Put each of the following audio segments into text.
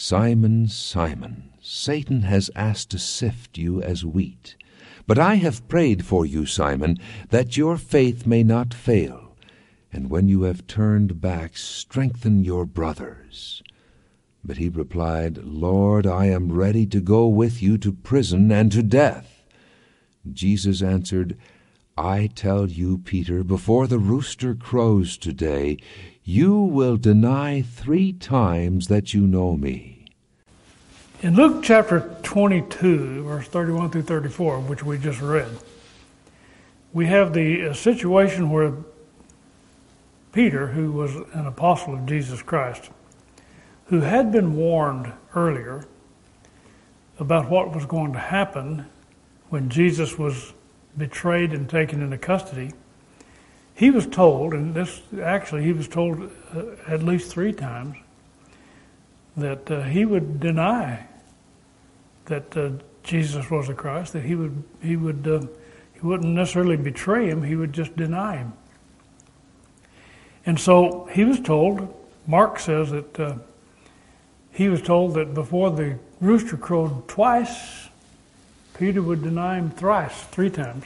Simon, Simon, Satan has asked to sift you as wheat. But I have prayed for you, Simon, that your faith may not fail. And when you have turned back, strengthen your brothers. But he replied, Lord, I am ready to go with you to prison and to death. Jesus answered, I tell you, Peter, before the rooster crows today, you will deny three times that you know me. In Luke chapter 22, verse 31 through 34, which we just read, we have the situation where Peter, who was an apostle of Jesus Christ, who had been warned earlier about what was going to happen when Jesus was betrayed and taken into custody, he was told, and this actually he was told uh, at least three times, that uh, he would deny that uh, Jesus was the Christ, that he would he would uh, he wouldn't necessarily betray him, he would just deny him. And so he was told. Mark says that uh, he was told that before the rooster crowed twice, Peter would deny him thrice, three times.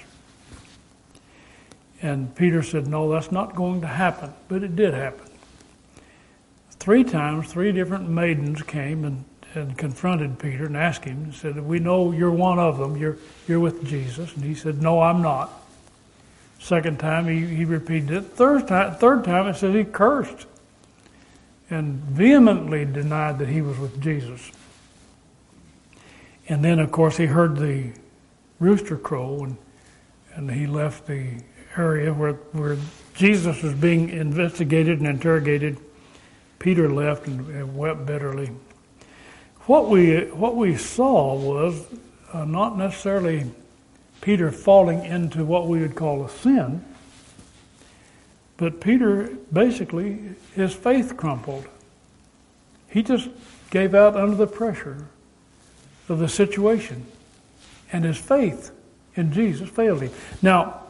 And Peter said, No, that's not going to happen. But it did happen. Three times, three different maidens came and, and confronted Peter and asked him, and said, We know you're one of them. You're, you're with Jesus. And he said, No, I'm not. Second time, he, he repeated it. Third time, third time, it says he cursed and vehemently denied that he was with Jesus. And then, of course, he heard the rooster crow and, and he left the area where, where Jesus was being investigated and interrogated. Peter left and, and wept bitterly. What we, what we saw was uh, not necessarily Peter falling into what we would call a sin, but Peter basically, his faith crumpled. He just gave out under the pressure of the situation. And his faith in Jesus failed him. Now,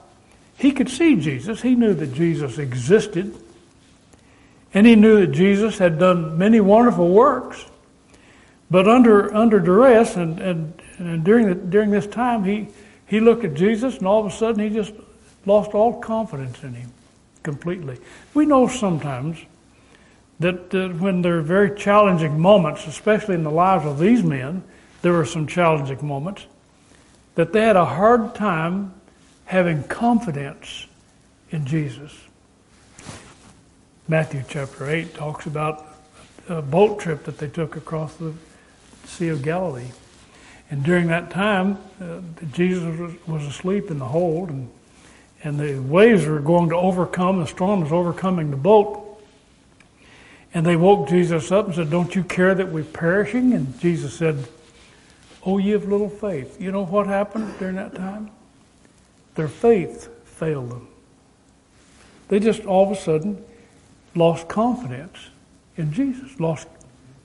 he could see Jesus. He knew that Jesus existed. And he knew that Jesus had done many wonderful works. But under, under duress and, and, and during, the, during this time, he, he looked at Jesus and all of a sudden he just lost all confidence in him completely. We know sometimes that uh, when there are very challenging moments, especially in the lives of these men, there were some challenging moments, that they had a hard time having confidence in Jesus. Matthew chapter 8 talks about a boat trip that they took across the Sea of Galilee. And during that time, uh, Jesus was, asleep in the hold, and, and the waves were going to overcome, the storm was overcoming the boat. And they woke Jesus up and said, Don't you care that we're perishing? And Jesus said, Oh, ye of little faith. You know what happened during that time? Their faith failed them. They just all of a sudden lost confidence in Jesus, lost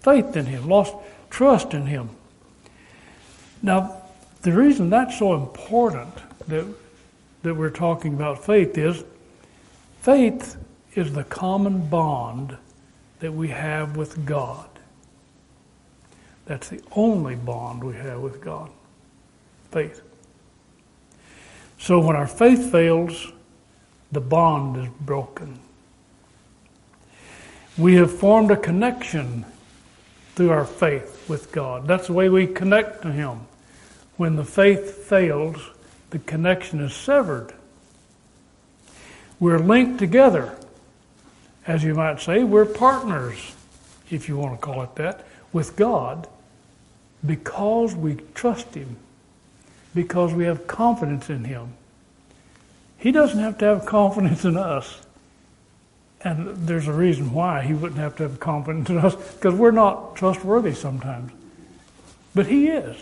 faith in Him, lost trust in Him. Now, the reason that's so important that, that we're talking about faith is faith is the common bond that we have with God. That's the only bond we have with God faith. So when our faith fails, the bond is broken. We have formed a connection through our faith with God. That's the way we connect to Him. When the faith fails, the connection is severed. We're linked together. As you might say, we're partners, if you want to call it that, with God because we trust Him, because we have confidence in Him. He doesn't have to have confidence in us. And there's a reason why He wouldn't have to have confidence in us, because we're not trustworthy sometimes. But He is.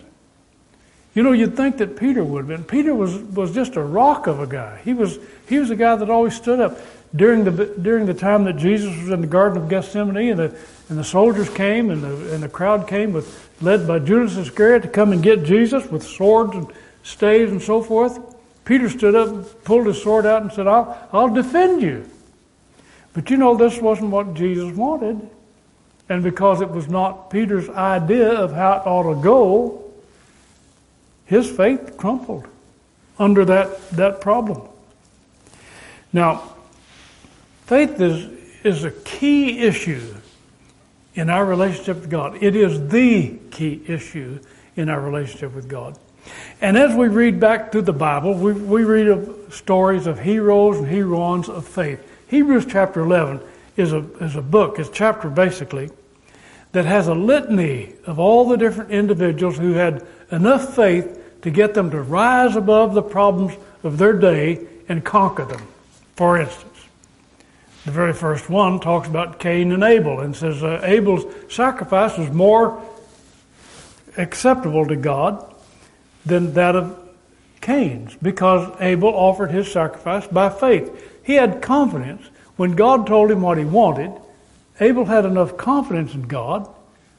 You know, you'd think that Peter would have been. Peter was, was just a rock of a guy. He was, he was a guy that always stood up. During the, during the time that Jesus was in the Garden of Gethsemane and the, and the soldiers came and the, and the crowd came with led by Judas Iscariot to come and get Jesus with swords and staves and so forth. Peter stood up, pulled his sword out, and said, I'll, I'll defend you. But you know, this wasn't what Jesus wanted. And because it was not Peter's idea of how it ought to go, his faith crumpled under that, that problem. Now, faith is, is a key issue in our relationship with God. It is the key issue in our relationship with God. And as we read back through the Bible, we, we read of stories of heroes and heroines of faith. Hebrews chapter 11 is a, is a book, it's a chapter basically, that has a litany of all the different individuals who had enough faith to get them to rise above the problems of their day and conquer them. For instance, the very first one talks about Cain and Abel and says uh, Abel's sacrifice was more acceptable to God than that of Cain's because Abel offered his sacrifice by faith. He had confidence when God told him what he wanted. Abel had enough confidence in God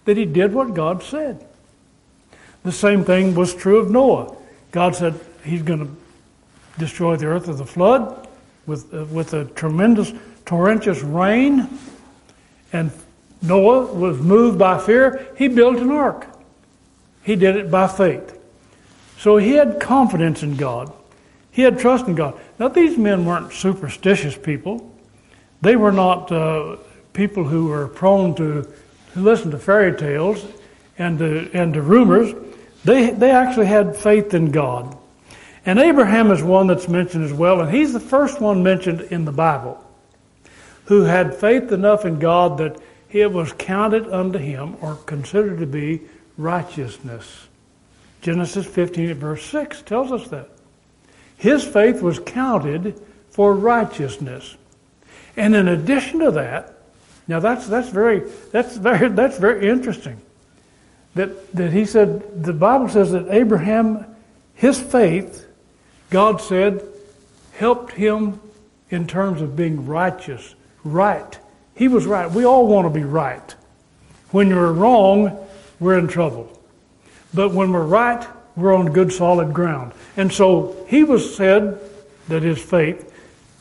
that he did what God said. The same thing was true of Noah. God said he's going to destroy the earth with a flood, with, uh, with a tremendous torrentious rain, and Noah was moved by fear. He built an ark. He did it by faith. So he had confidence in God. He had trust in God. Now, these men weren't superstitious people. They were not uh, people who were prone to, to listen to fairy tales and to, and to rumors. They, they actually had faith in God. And Abraham is one that's mentioned as well, and he's the first one mentioned in the Bible who had faith enough in God that it was counted unto him or considered to be righteousness. Genesis 15 verse 6 tells us that. His faith was counted for righteousness. And in addition to that, now that's that's very that's very that's very interesting. That that he said the Bible says that Abraham his faith, God said, helped him in terms of being righteous, right. He was right. We all want to be right. When you're wrong, we're in trouble. But when we're right, we're on good solid ground. And so he was said that his faith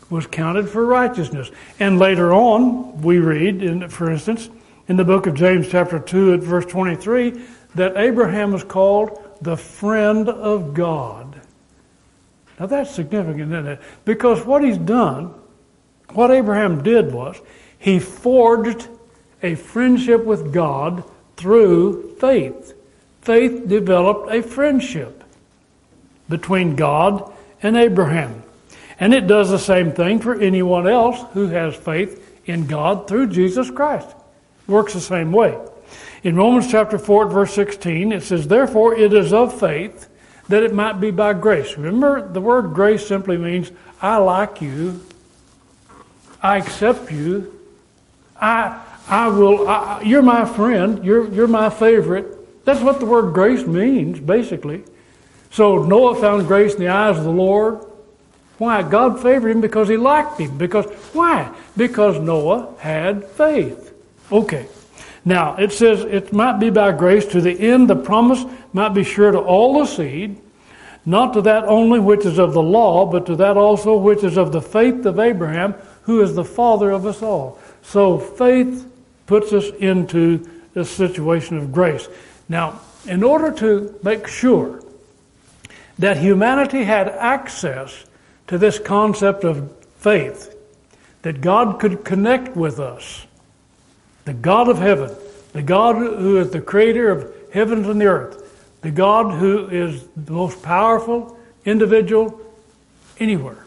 was counted for righteousness. And later on, we read, in, for instance, in the book of James, chapter 2, at verse 23, that Abraham was called the friend of God. Now that's significant, isn't it? Because what he's done, what Abraham did was, he forged a friendship with God through faith faith developed a friendship between God and Abraham. And it does the same thing for anyone else who has faith in God through Jesus Christ. Works the same way. In Romans chapter 4, verse 16, it says, Therefore it is of faith that it might be by grace. Remember, the word grace simply means I like you, I accept you, I, I will, I, you're my friend, you're, you're my favorite, that's what the word grace means, basically. So Noah found grace in the eyes of the Lord. Why? God favored him because he liked him. Because why? Because Noah had faith. Okay. Now it says it might be by grace to the end the promise might be sure to all the seed, not to that only which is of the law, but to that also which is of the faith of Abraham, who is the father of us all. So faith puts us into this situation of grace. Now, in order to make sure that humanity had access to this concept of faith, that God could connect with us, the God of heaven, the God who is the creator of heavens and the earth, the God who is the most powerful individual anywhere,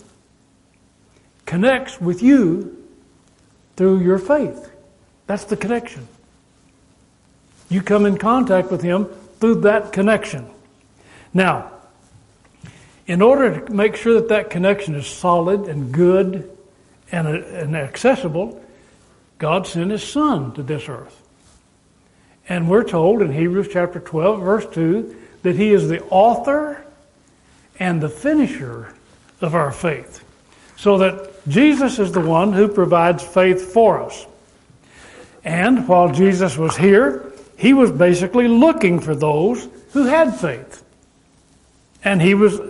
connects with you through your faith. That's the connection. You come in contact with Him through that connection. Now, in order to make sure that that connection is solid and good and, uh, and accessible, God sent His Son to this earth. And we're told in Hebrews chapter 12, verse 2, that He is the author and the finisher of our faith. So that Jesus is the one who provides faith for us. And while Jesus was here, he was basically looking for those who had faith. And he was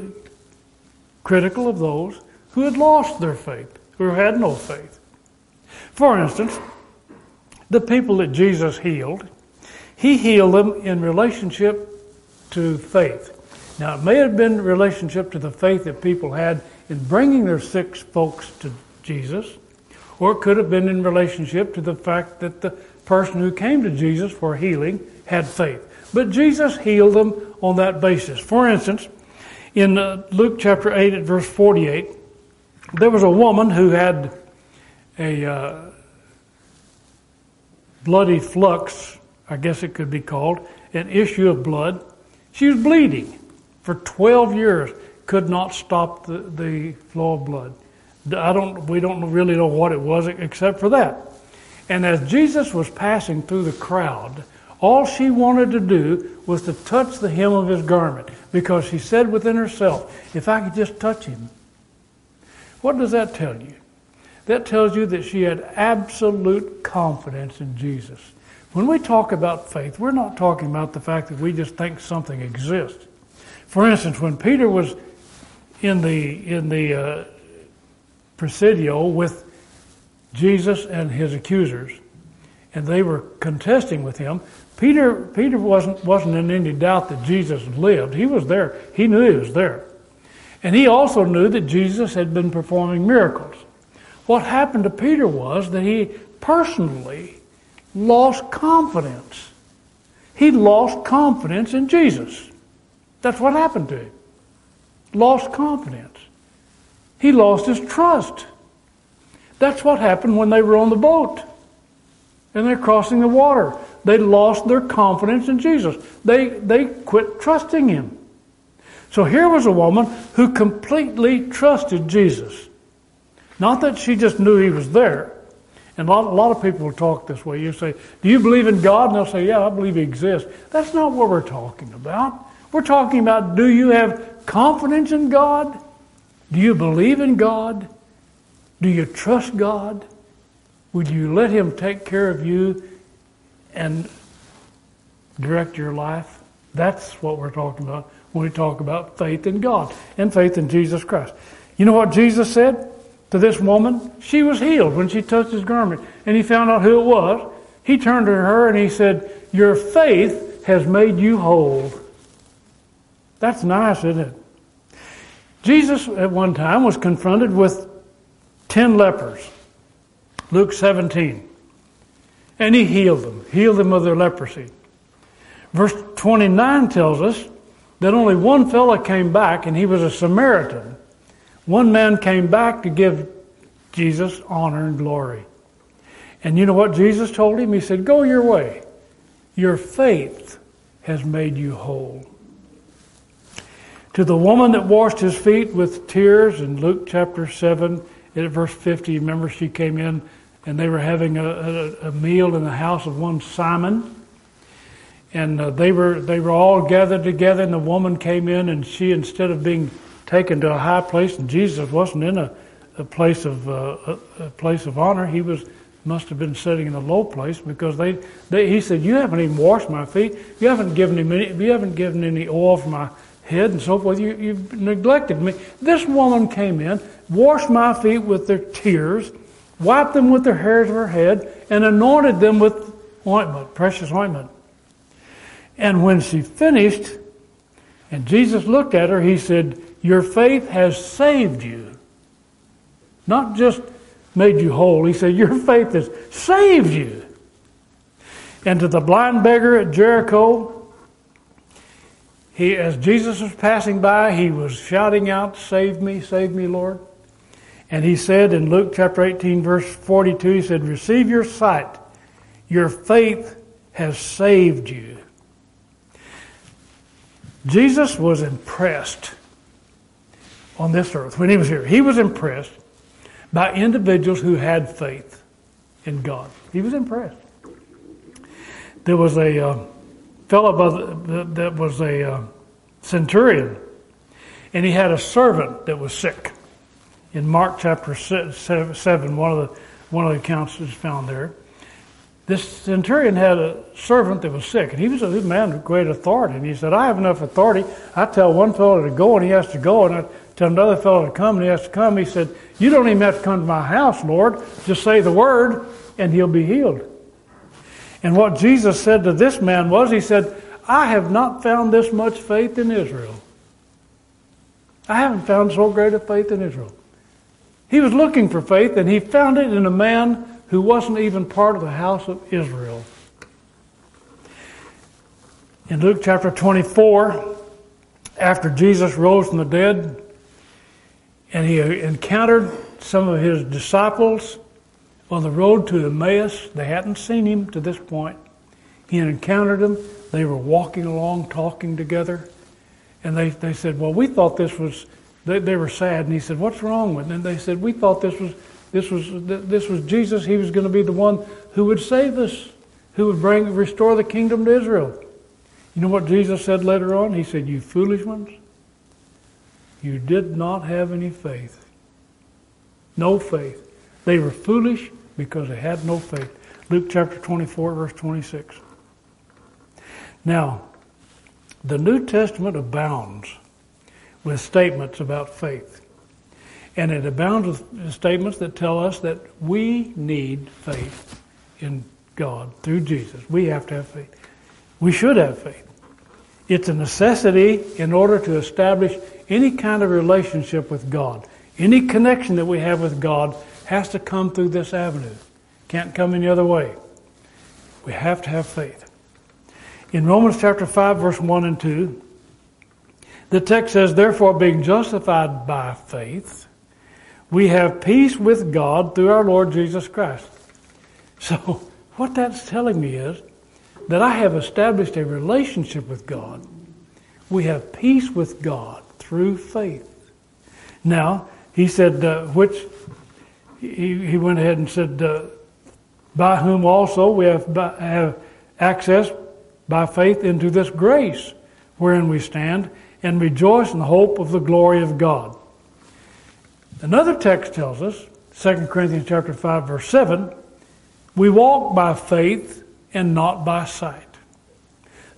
critical of those who had lost their faith, who had no faith. For instance, the people that Jesus healed, he healed them in relationship to faith. Now, it may have been relationship to the faith that people had in bringing their sick folks to Jesus, or it could have been in relationship to the fact that the person who came to Jesus for healing had faith. But Jesus healed them on that basis. For instance, in uh, Luke chapter 8 at verse 48, there was a woman who had a uh, bloody flux, I guess it could be called, an issue of blood. She was bleeding for 12 years, could not stop the, the flow of blood. I don't, we don't really know what it was except for that. And as Jesus was passing through the crowd, all she wanted to do was to touch the hem of his garment because she said within herself, if I could just touch him. What does that tell you? That tells you that she had absolute confidence in Jesus. When we talk about faith, we're not talking about the fact that we just think something exists. For instance, when Peter was in the in the uh, Presidio with Jesus and his accusers, and they were contesting with him. Peter Peter wasn't wasn't in any doubt that Jesus lived. He was there. He knew he was there. And he also knew that Jesus had been performing miracles. What happened to Peter was that he personally lost confidence. He lost confidence in Jesus. That's what happened to him. Lost confidence. He lost his trust. That's what happened when they were on the boat and they're crossing the water. They lost their confidence in Jesus. They, they quit trusting him. So here was a woman who completely trusted Jesus. Not that she just knew he was there. And a lot, a lot of people talk this way. You say, Do you believe in God? And they'll say, Yeah, I believe he exists. That's not what we're talking about. We're talking about do you have confidence in God? Do you believe in God? Do you trust God? Would you let Him take care of you and direct your life? That's what we're talking about when we talk about faith in God and faith in Jesus Christ. You know what Jesus said to this woman? She was healed when she touched his garment. And he found out who it was. He turned to her and he said, Your faith has made you whole. That's nice, isn't it? Jesus at one time was confronted with 10 lepers. Luke 17. And he healed them, healed them of their leprosy. Verse 29 tells us that only one fellow came back, and he was a Samaritan. One man came back to give Jesus honor and glory. And you know what Jesus told him? He said, Go your way. Your faith has made you whole. To the woman that washed his feet with tears in Luke chapter 7, at verse 50, remember she came in and they were having a, a, a meal in the house of one Simon. And uh, they were they were all gathered together, and the woman came in, and she instead of being taken to a high place, and Jesus wasn't in a, a place of uh, a, place of honor. He was must have been sitting in a low place because they, they he said, "You haven't even washed my feet. You haven't given him any. You haven't given any oil for my head and so forth. You, you've neglected me." This woman came in, washed my feet with their tears, wiped them with the hairs of her head, and anointed them with ointment, precious ointment. And when she finished, and Jesus looked at her, he said, Your faith has saved you. Not just made you whole. He said, Your faith has saved you. And to the blind beggar at Jericho, he, as Jesus was passing by, he was shouting out, Save me, save me, Lord. And he said in Luke chapter 18, verse 42, he said, Receive your sight. Your faith has saved you. Jesus was impressed on this earth when he was here. He was impressed by individuals who had faith in God. He was impressed. There was a uh, the, that was a uh, centurion, and he had a servant that was sick. In Mark chapter seven, one of the one of the accounts is found there this centurion had a servant that was sick, and he was a man of great authority. And he said, I have enough authority. I tell one fellow to go, and he has to go, and I tell another fellow to come, and he has to come. He said, You don't even have to come to my house, Lord. Just say the word, and he'll be healed. And what Jesus said to this man was, He said, I have not found this much faith in Israel. I haven't found so great a faith in Israel. He was looking for faith, and he found it in a man who wasn't even part of the house of Israel. In Luke chapter 24, after Jesus rose from the dead, and he encountered some of his disciples on the road to Emmaus. They hadn't seen him to this point. He had encountered them. They were walking along, talking together. And they, they said, Well, we thought this was, they, they were sad. And he said, What's wrong with them? And they said, We thought this was, this was, this was Jesus. He was going to be the one who would save us, who would bring, restore the kingdom to Israel. You know what Jesus said later on? He said, You foolish ones, you did not have any faith. No faith. They were foolish because they had no faith. Luke chapter 24, verse 26. Now, the New Testament abounds with statements about faith. And it abounds with statements that tell us that we need faith in God through Jesus. We have to have faith. We should have faith. It's a necessity in order to establish any kind of relationship with God. Any connection that we have with God has to come through this avenue. Can't come any other way. We have to have faith. In Romans chapter 5, verse 1 and 2, the text says, Therefore, being justified by faith, we have peace with God through our Lord Jesus Christ. So, what that's telling me is that I have established a relationship with God. We have peace with God through faith. Now, he said, uh, which, he, he went ahead and said, uh, by whom also we have, have access by faith into this grace wherein we stand and rejoice in the hope of the glory of God. Another text tells us, 2 Corinthians chapter 5 verse 7, we walk by faith and not by sight.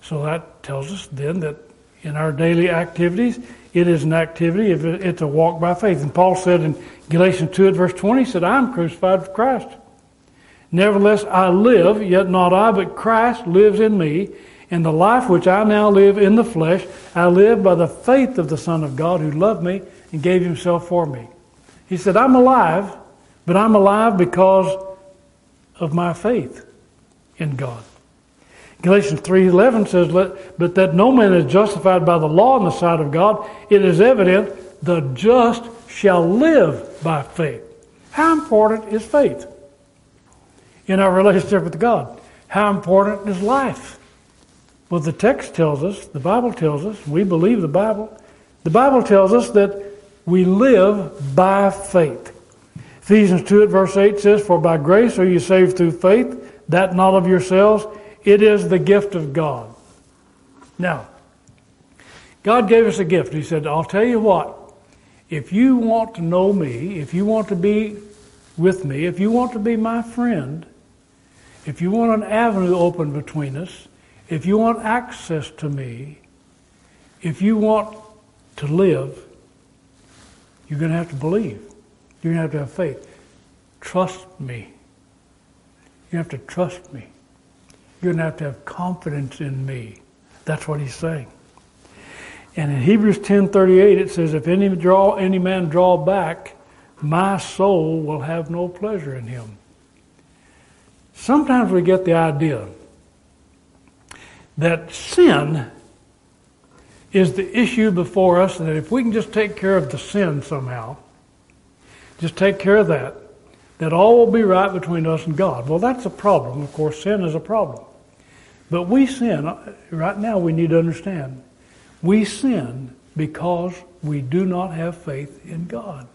So that tells us then that in our daily activities, it is an activity, it's a walk by faith. And Paul said in Galatians 2 at verse 20, he said, I am crucified with Christ. Nevertheless, I live, yet not I, but Christ lives in me. And the life which I now live in the flesh, I live by the faith of the Son of God who loved me and gave himself for me. He said, I'm alive, but I'm alive because of my faith in God. Galatians 3:11 says, "But that no man is justified by the law in the sight of God, it is evident the just shall live by faith." How important is faith? in our relationship with God. How important is life? Well, the text tells us, the Bible tells us, we believe the Bible. The Bible tells us that we live by faith. Ephesians 2 at verse 8 says, For by grace are you saved through faith, that not of yourselves, it is the gift of God. Now, God gave us a gift. He said, I'll tell you what, if you want to know me, if you want to be with me, if you want to be my friend, if you want an avenue open between us, if you want access to me, if you want to live, you're going to have to believe. You're going to have to have faith. Trust me. You have to trust me. You're going to have to have confidence in me. That's what he's saying. And in Hebrews 10:38 it says if any draw any man draw back my soul will have no pleasure in him. Sometimes we get the idea that sin is the issue before us, and that if we can just take care of the sin somehow, just take care of that, that all will be right between us and God. Well, that's a problem. Of course, sin is a problem. But we sin, right now we need to understand, we sin because we do not have faith in God.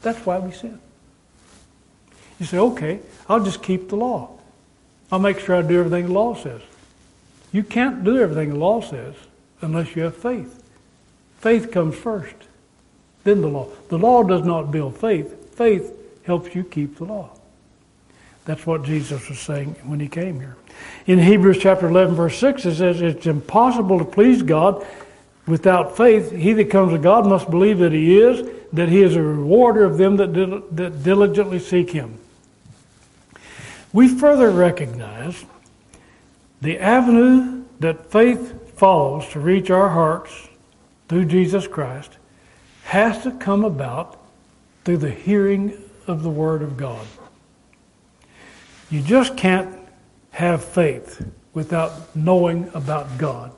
That's why we sin. You say, okay, I'll just keep the law. I'll make sure I do everything the law says. You can't do everything the law says unless you have faith. Faith comes first, then the law. The law does not build faith. Faith helps you keep the law. That's what Jesus was saying when he came here. In Hebrews chapter 11, verse 6, it says, It's impossible to please God without faith. He that comes to God must believe that he is, that he is a rewarder of them that, that diligently seek him. We further recognize The avenue that faith follows to reach our hearts through Jesus Christ has to come about through the hearing of the Word of God. You just can't have faith without knowing about God.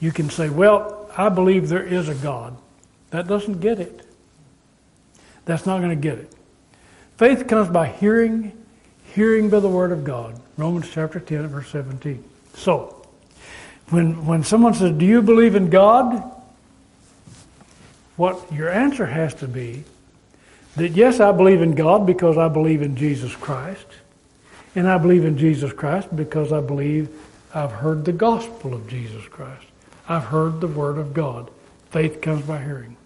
You can say, Well, I believe there is a God. That doesn't get it. That's not going to get it. Faith comes by hearing, hearing by the Word of God. Romans chapter 10, verse 17. So, when, when someone says, Do you believe in God? What your answer has to be that yes, I believe in God because I believe in Jesus Christ. And I believe in Jesus Christ because I believe I've heard the gospel of Jesus Christ. I've heard the word of God. Faith comes by hearing.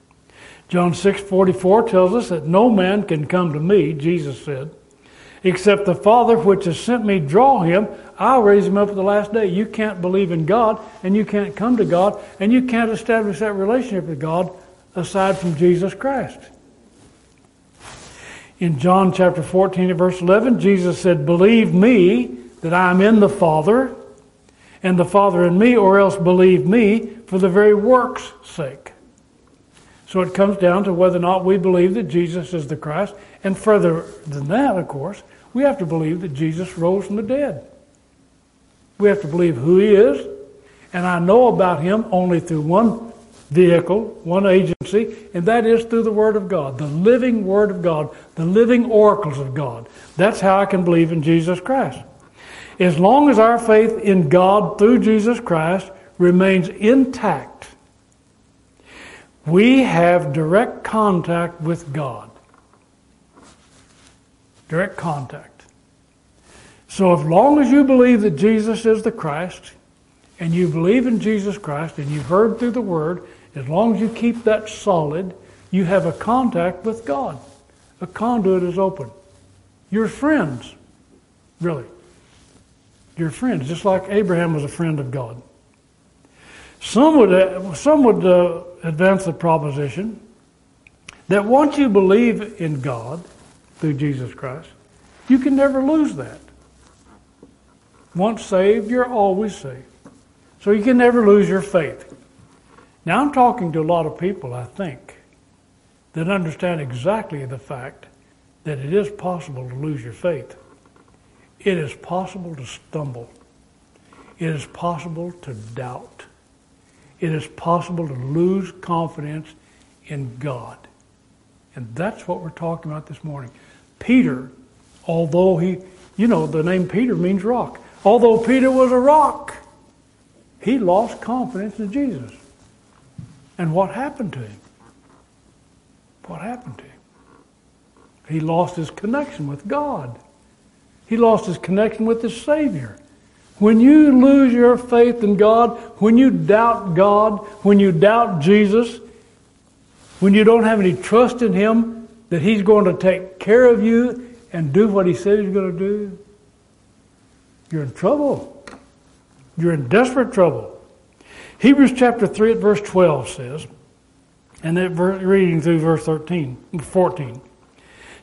John 6:44 tells us that no man can come to me, Jesus said, except the Father which has sent me draw him, I'll raise him up at the last day. You can't believe in God and you can't come to God and you can't establish that relationship with God aside from Jesus Christ. In John chapter 14 and verse 11, Jesus said, Believe me that I am in the Father, and the Father in me, or else believe me for the very work's sake. So it comes down to whether or not we believe that Jesus is the Christ. And further than that, of course, we have to believe that Jesus rose from the dead. We have to believe who he is. And I know about him only through one vehicle, one agency, and that is through the Word of God, the living Word of God, the living oracles of God. That's how I can believe in Jesus Christ. As long as our faith in God through Jesus Christ remains intact, we have direct contact with God. Direct contact. So, as long as you believe that Jesus is the Christ, and you believe in Jesus Christ, and you've heard through the Word, as long as you keep that solid, you have a contact with God. A conduit is open. You're friends, really. You're friends, just like Abraham was a friend of God. Some would, uh, some would uh, advance the proposition that once you believe in God through Jesus Christ, you can never lose that. Once saved, you're always saved. So you can never lose your faith. Now, I'm talking to a lot of people, I think, that understand exactly the fact that it is possible to lose your faith. It is possible to stumble. It is possible to doubt. It is possible to lose confidence in God. And that's what we're talking about this morning. Peter, although he, you know, the name Peter means rock. Although Peter was a rock, he lost confidence in Jesus. And what happened to him? What happened to him? He lost his connection with God. He lost his connection with his Savior. When you lose your faith in God, when you doubt God, when you doubt Jesus, when you don't have any trust in Him that He's going to take care of you and do what He said He's going to do, you're in trouble. You're in desperate trouble. Hebrews chapter 3 at verse 12 says, and then reading through verse 13, 14.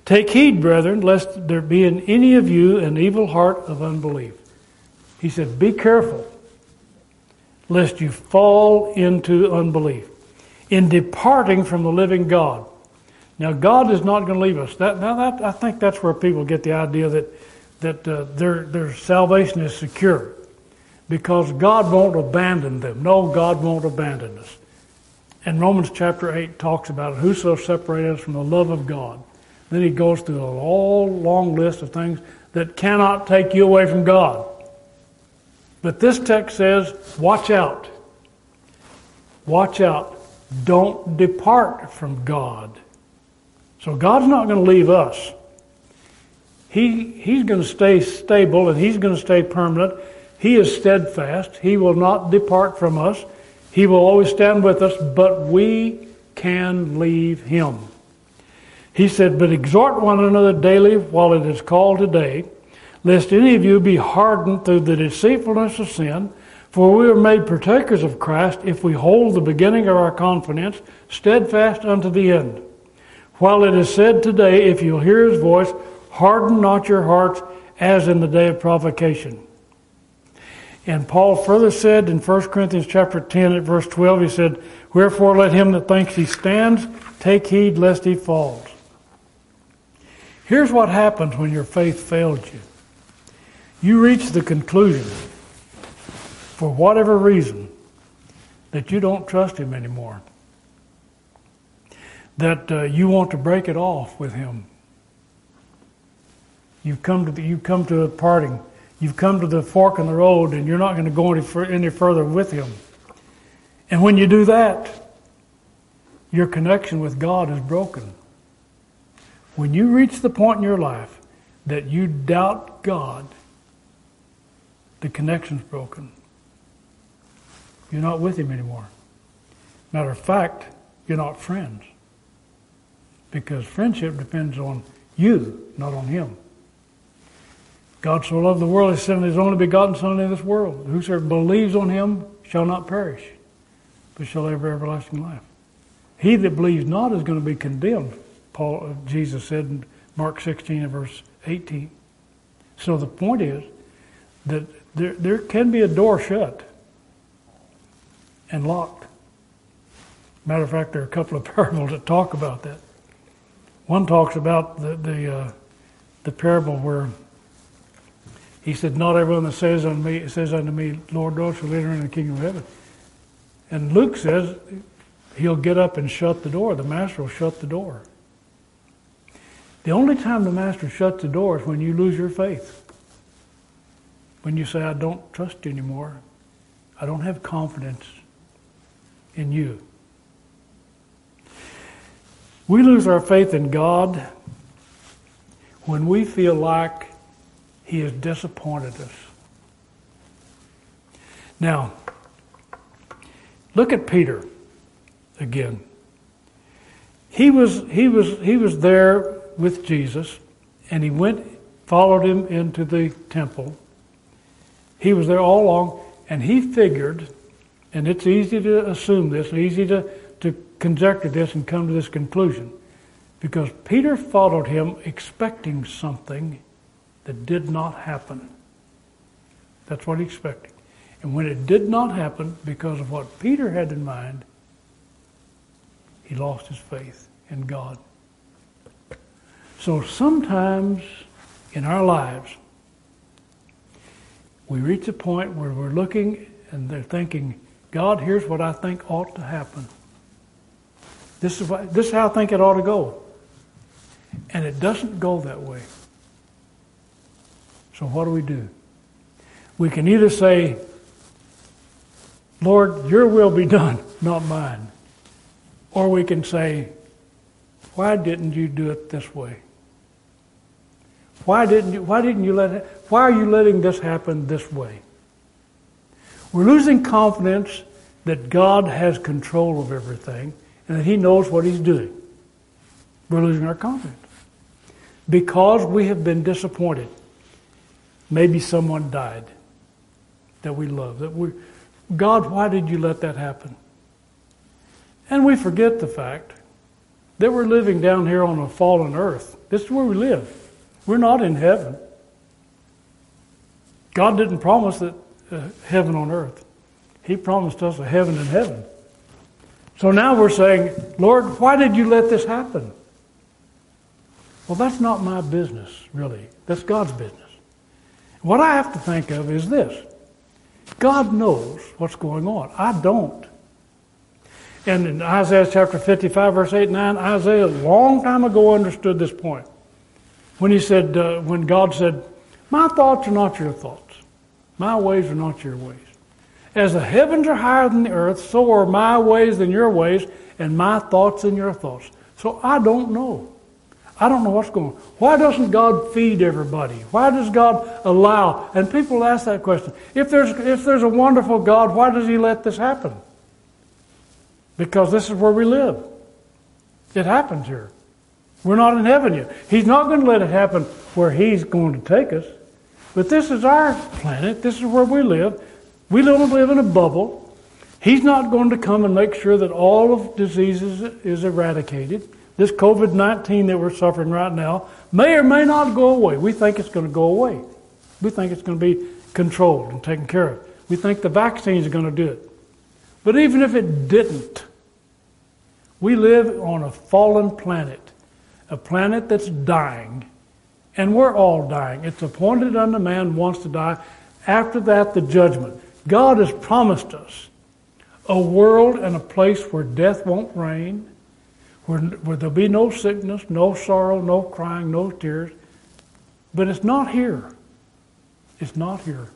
Take heed, brethren, lest there be in any of you an evil heart of unbelief. He said, Be careful, lest you fall into unbelief in departing from the living God. Now, God is not going to leave us. That, now, that, I think that's where people get the idea that, that uh, their, their salvation is secure because God won't abandon them. No, God won't abandon us. And Romans chapter 8 talks about. Whoso separated us from the love of God. Then he goes through a long, long list of things that cannot take you away from God. But this text says, watch out. Watch out. Don't depart from God. So God's not going to leave us. He, he's going to stay stable and he's going to stay permanent he is steadfast. He will not depart from us. He will always stand with us, but we can leave him. He said, But exhort one another daily while it is called today, lest any of you be hardened through the deceitfulness of sin. For we are made partakers of Christ if we hold the beginning of our confidence steadfast unto the end. While it is said today, if you'll hear his voice, harden not your hearts as in the day of provocation. And Paul further said in 1 Corinthians chapter 10 at verse 12, he said, Wherefore let him that thinks he stands take heed lest he falls. Here's what happens when your faith fails you. You reach the conclusion, for whatever reason, that you don't trust him anymore. That uh, you want to break it off with him. You've come to the, you've come to a parting. You've come to the fork in the road, and you're not going to go any, any further with him. And when you do that, your connection with God is broken. When you reach the point in your life that you doubt God, the connection's broken. You're not with Him anymore. Matter of fact, you're not friends. Because friendship depends on you, not on Him. God so loved the world, He sent His only begotten Son into this world. Whosoever believes on Him shall not perish, but shall have everlasting life. He that believes not is going to be condemned. Paul, uh, Jesus said in Mark 16 and verse 18. So the point is that there, there can be a door shut and locked. Matter of fact, there are a couple of parables that talk about that. One talks about the the, uh, the parable where he said, "Not everyone that says unto me says unto me, Lord, Lord, shall enter into the kingdom of heaven." And Luke says he'll get up and shut the door. The master will shut the door. The only time the master shuts the door is when you lose your faith. When you say, I don't trust you anymore. I don't have confidence in you. We lose our faith in God when we feel like He has disappointed us. Now, look at Peter again. He was, he was, he was there with Jesus, and he went, followed him into the temple. He was there all along, and he figured, and it's easy to assume this, easy to, to conjecture this and come to this conclusion, because Peter followed him expecting something that did not happen. That's what he expected. And when it did not happen, because of what Peter had in mind, he lost his faith in God. So sometimes in our lives, we reach a point where we're looking and they're thinking, God, here's what I think ought to happen. This is, what, this is how I think it ought to go. And it doesn't go that way. So what do we do? We can either say, Lord, your will be done, not mine. Or we can say, why didn't you do it this way? Why didn't you, why didn't you let it, why are you letting this happen this way? We're losing confidence that God has control of everything and that He knows what He's doing. We're losing our confidence because we have been disappointed. Maybe someone died that we love. That we, God, why did you let that happen? And we forget the fact that we're living down here on a fallen earth. This is where we live. We're not in heaven. God didn't promise that uh, heaven on earth. He promised us a heaven in heaven. So now we're saying, Lord, why did you let this happen? Well, that's not my business, really. That's God's business. What I have to think of is this God knows what's going on. I don't. And in Isaiah chapter 55, verse 8 and 9, Isaiah a long time ago understood this point when he said, uh, when God said, My thoughts are not your thoughts, my ways are not your ways. As the heavens are higher than the earth, so are my ways than your ways, and my thoughts than your thoughts. So I don't know. I don't know what's going on. Why doesn't God feed everybody? Why does God allow? And people ask that question. If there's, if there's a wonderful God, why does He let this happen? Because this is where we live. It happens here. We're not in heaven yet. He's not going to let it happen where He's going to take us. But this is our planet. This is where we live. We don't live in a bubble. He's not going to come and make sure that all of diseases is eradicated. This COVID 19 that we're suffering right now may or may not go away. We think it's going to go away. We think it's going to be controlled and taken care of. We think the vaccines are going to do it. But even if it didn't, we live on a fallen planet, a planet that's dying, and we're all dying. It's appointed unto man once to die. After that, the judgment. God has promised us a world and a place where death won't reign, where, where there'll be no sickness, no sorrow, no crying, no tears. But it's not here. It's not here.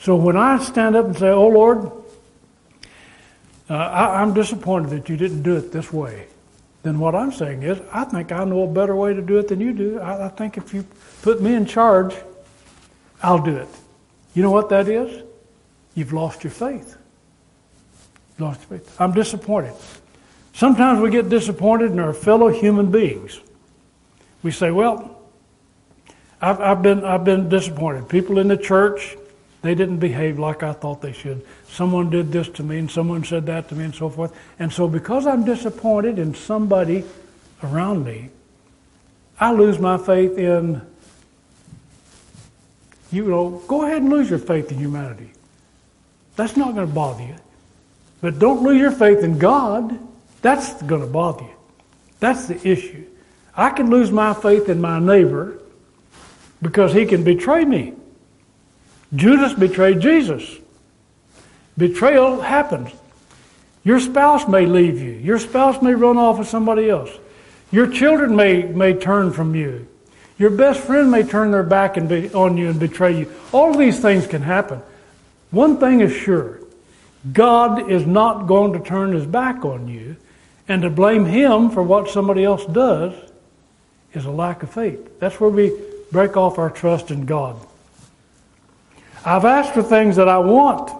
So when I stand up and say, Oh Lord, uh, I, I'm disappointed that you didn't do it this way, then what I'm saying is, I think I know a better way to do it than you do. I, I think if you put me in charge, I'll do it. You know what that is? You've lost your faith. lost your faith. I'm disappointed. Sometimes we get disappointed in our fellow human beings. We say, well, I've, I've, been, I've been disappointed. People in the church, they didn't behave like I thought they should. Someone did this to me, and someone said that to me, and so forth. And so, because I'm disappointed in somebody around me, I lose my faith in, you know, go ahead and lose your faith in humanity. That's not going to bother you. But don't lose your faith in God. That's going to bother you. That's the issue. I can lose my faith in my neighbor because he can betray me. Judas betrayed Jesus. Betrayal happens. Your spouse may leave you. Your spouse may run off with somebody else. Your children may, may turn from you. Your best friend may turn their back and be, on you and betray you. All these things can happen. One thing is sure God is not going to turn his back on you, and to blame him for what somebody else does is a lack of faith. That's where we break off our trust in God. I've asked for things that I want,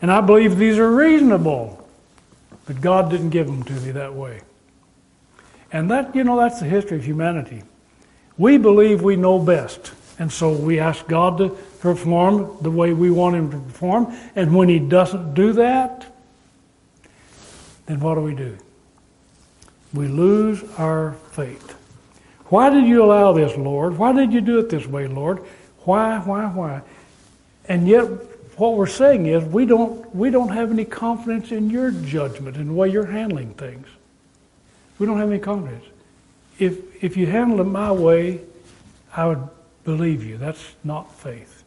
and I believe these are reasonable, but God didn't give them to me that way. And that, you know, that's the history of humanity. We believe we know best, and so we ask God to perform the way we want Him to perform, and when He doesn't do that, then what do we do? We lose our faith. Why did you allow this, Lord? Why did you do it this way, Lord? Why, why, why? And yet, what we're saying is we don't, we don't have any confidence in your judgment and the way you're handling things. We don't have any confidence. If, if you handle it my way, I would believe you. That's not faith.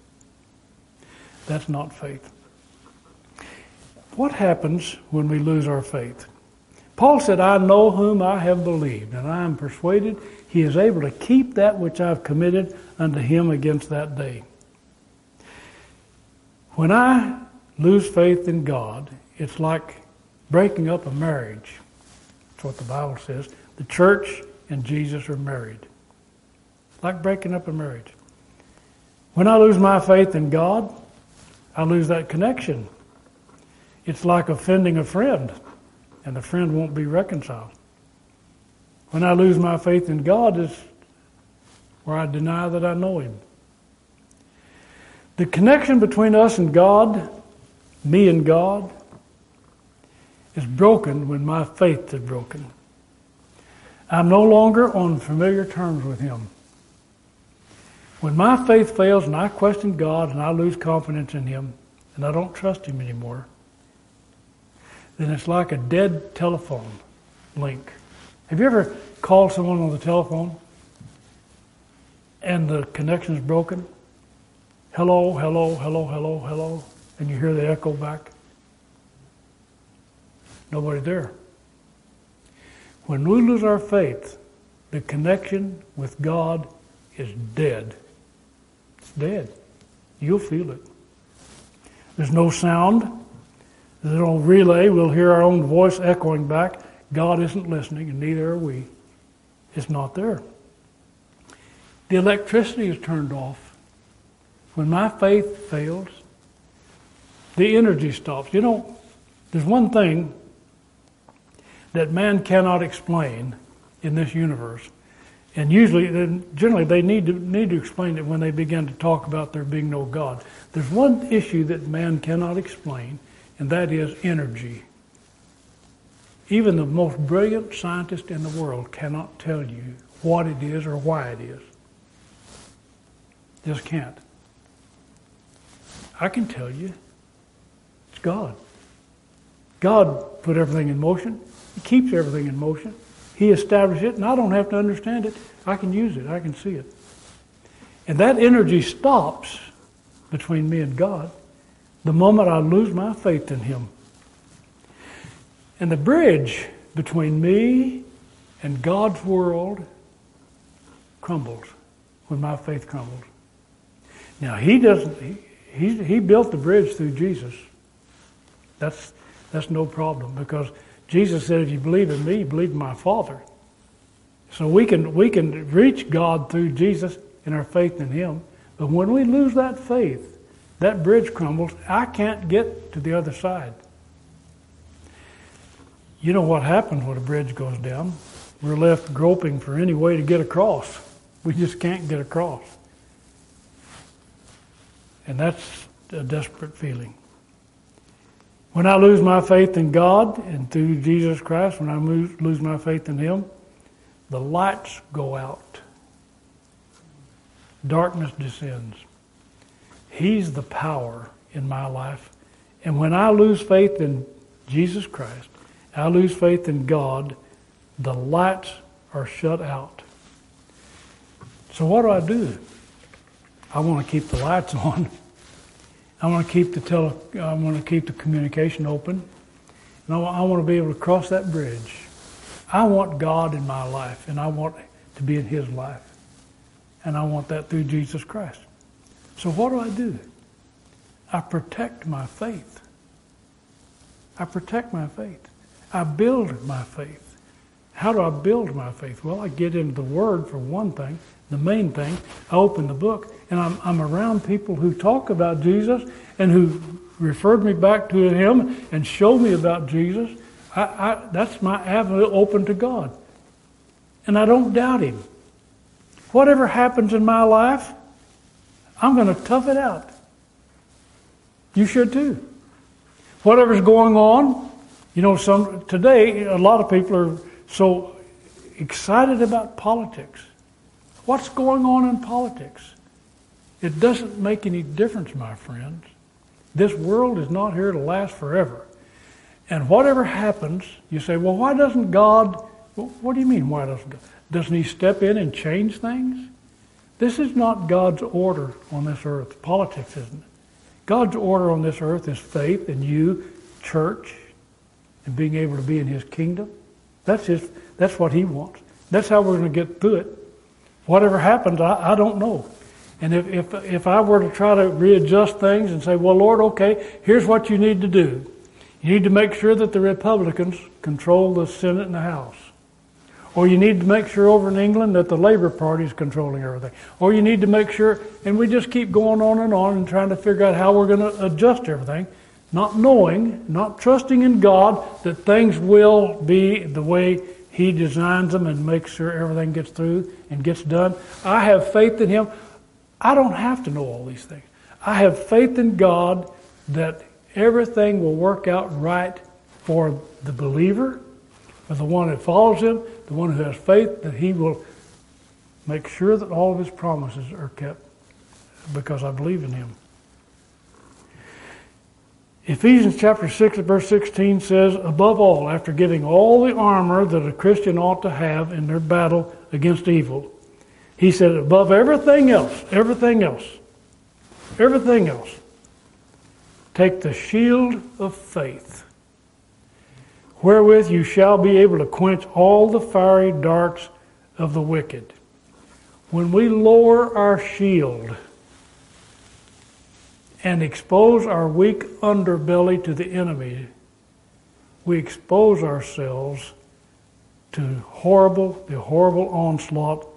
That's not faith. What happens when we lose our faith? Paul said, I know whom I have believed, and I am persuaded he is able to keep that which I've committed unto him against that day. When I lose faith in God, it's like breaking up a marriage. That's what the Bible says. The church and Jesus are married. Like breaking up a marriage. When I lose my faith in God, I lose that connection. It's like offending a friend, and the friend won't be reconciled. When I lose my faith in God is where I deny that I know Him. The connection between us and God, me and God, is broken when my faith is broken. I'm no longer on familiar terms with Him. When my faith fails and I question God and I lose confidence in Him and I don't trust Him anymore, then it's like a dead telephone link. Have you ever called someone on the telephone and the connection is broken? Hello, hello, hello, hello, hello, and you hear the echo back? Nobody there. When we lose our faith, the connection with God is dead. It's dead. You'll feel it. There's no sound. There's no relay. We'll hear our own voice echoing back. God isn't listening, and neither are we. It's not there. The electricity is turned off. When my faith fails, the energy stops. You know, there's one thing that man cannot explain in this universe. And usually, generally, they need to, need to explain it when they begin to talk about there being no God. There's one issue that man cannot explain, and that is energy. Even the most brilliant scientist in the world cannot tell you what it is or why it is. Just can't. I can tell you. It's God. God put everything in motion. He keeps everything in motion. He established it, and I don't have to understand it. I can use it. I can see it. And that energy stops between me and God the moment I lose my faith in Him. And the bridge between me and God's world crumbles when my faith crumbles. Now, He doesn't, He, he, he built the bridge through Jesus. That's, that's no problem because Jesus said, if you believe in me, believe in my Father. So we can, we can reach God through Jesus in our faith in Him. But when we lose that faith, that bridge crumbles. I can't get to the other side. You know what happens when a bridge goes down? We're left groping for any way to get across. We just can't get across. And that's a desperate feeling. When I lose my faith in God and through Jesus Christ, when I lose my faith in Him, the lights go out. Darkness descends. He's the power in my life. And when I lose faith in Jesus Christ, I lose faith in God, the lights are shut out. So what do I do? I want to keep the lights on. I want to keep the tele, I want to keep the communication open. And I want to be able to cross that bridge. I want God in my life, and I want to be in His life. And I want that through Jesus Christ. So what do I do? I protect my faith. I protect my faith. I build my faith. How do I build my faith? Well, I get into the Word for one thing, the main thing. I open the book, and I'm, I'm around people who talk about Jesus and who referred me back to Him and showed me about Jesus. I, I, that's my avenue open to God. And I don't doubt Him. Whatever happens in my life, I'm going to tough it out. You should too. Whatever's going on, you know, some today a lot of people are so excited about politics. What's going on in politics? It doesn't make any difference, my friends. This world is not here to last forever. And whatever happens, you say, well, why doesn't God, what do you mean, why doesn't God? Doesn't He step in and change things? This is not God's order on this earth. Politics isn't? God's order on this earth is faith in you, church, and being able to be in His kingdom. That's His. That's what He wants. That's how we're going to get through it. Whatever happens, I, I don't know. And if, if, if I were to try to readjust things and say, well, Lord, okay, here's what you need to do. You need to make sure that the Republicans control the Senate and the House. Or you need to make sure over in England that the Labour Party is controlling everything. Or you need to make sure, and we just keep going on and on and trying to figure out how we're going to adjust everything, not knowing, not trusting in God that things will be the way He designs them and makes sure everything gets through and gets done. I have faith in Him. I don't have to know all these things. I have faith in God that everything will work out right for the believer, for the one that follows Him, the one who has faith, that he will make sure that all of his promises are kept because I believe in him. Ephesians chapter 6 verse 16 says, above all, after giving all the armor that a Christian ought to have in their battle against evil, he said, above everything else, everything else, everything else, take the shield of faith wherewith you shall be able to quench all the fiery darts of the wicked. When we lower our shield and expose our weak underbelly to the enemy, we expose ourselves to horrible, the horrible onslaught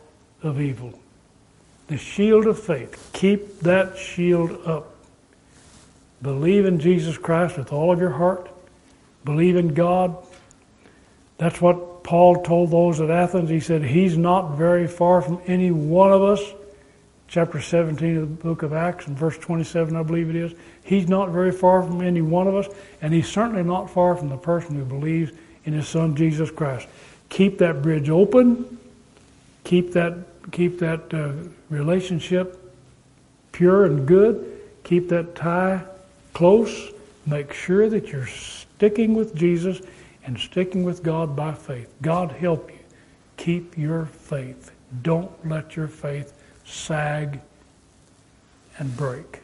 of evil. The shield of faith. Keep that shield up. Believe in Jesus Christ with all of your heart believe in God. That's what Paul told those at Athens. He said, He's not very far from any one of us. Chapter 17 of the book of Acts, and verse 27, I believe it is. He's not very far from any one of us, and he's certainly not far from the person who believes in his son Jesus Christ. Keep that bridge open. Keep that keep that uh, relationship pure and good. keep that tie close. Make sure that you're sticking with Jesus and sticking with God by faith. God help you. Keep your faith. Don't let your faith sag and break.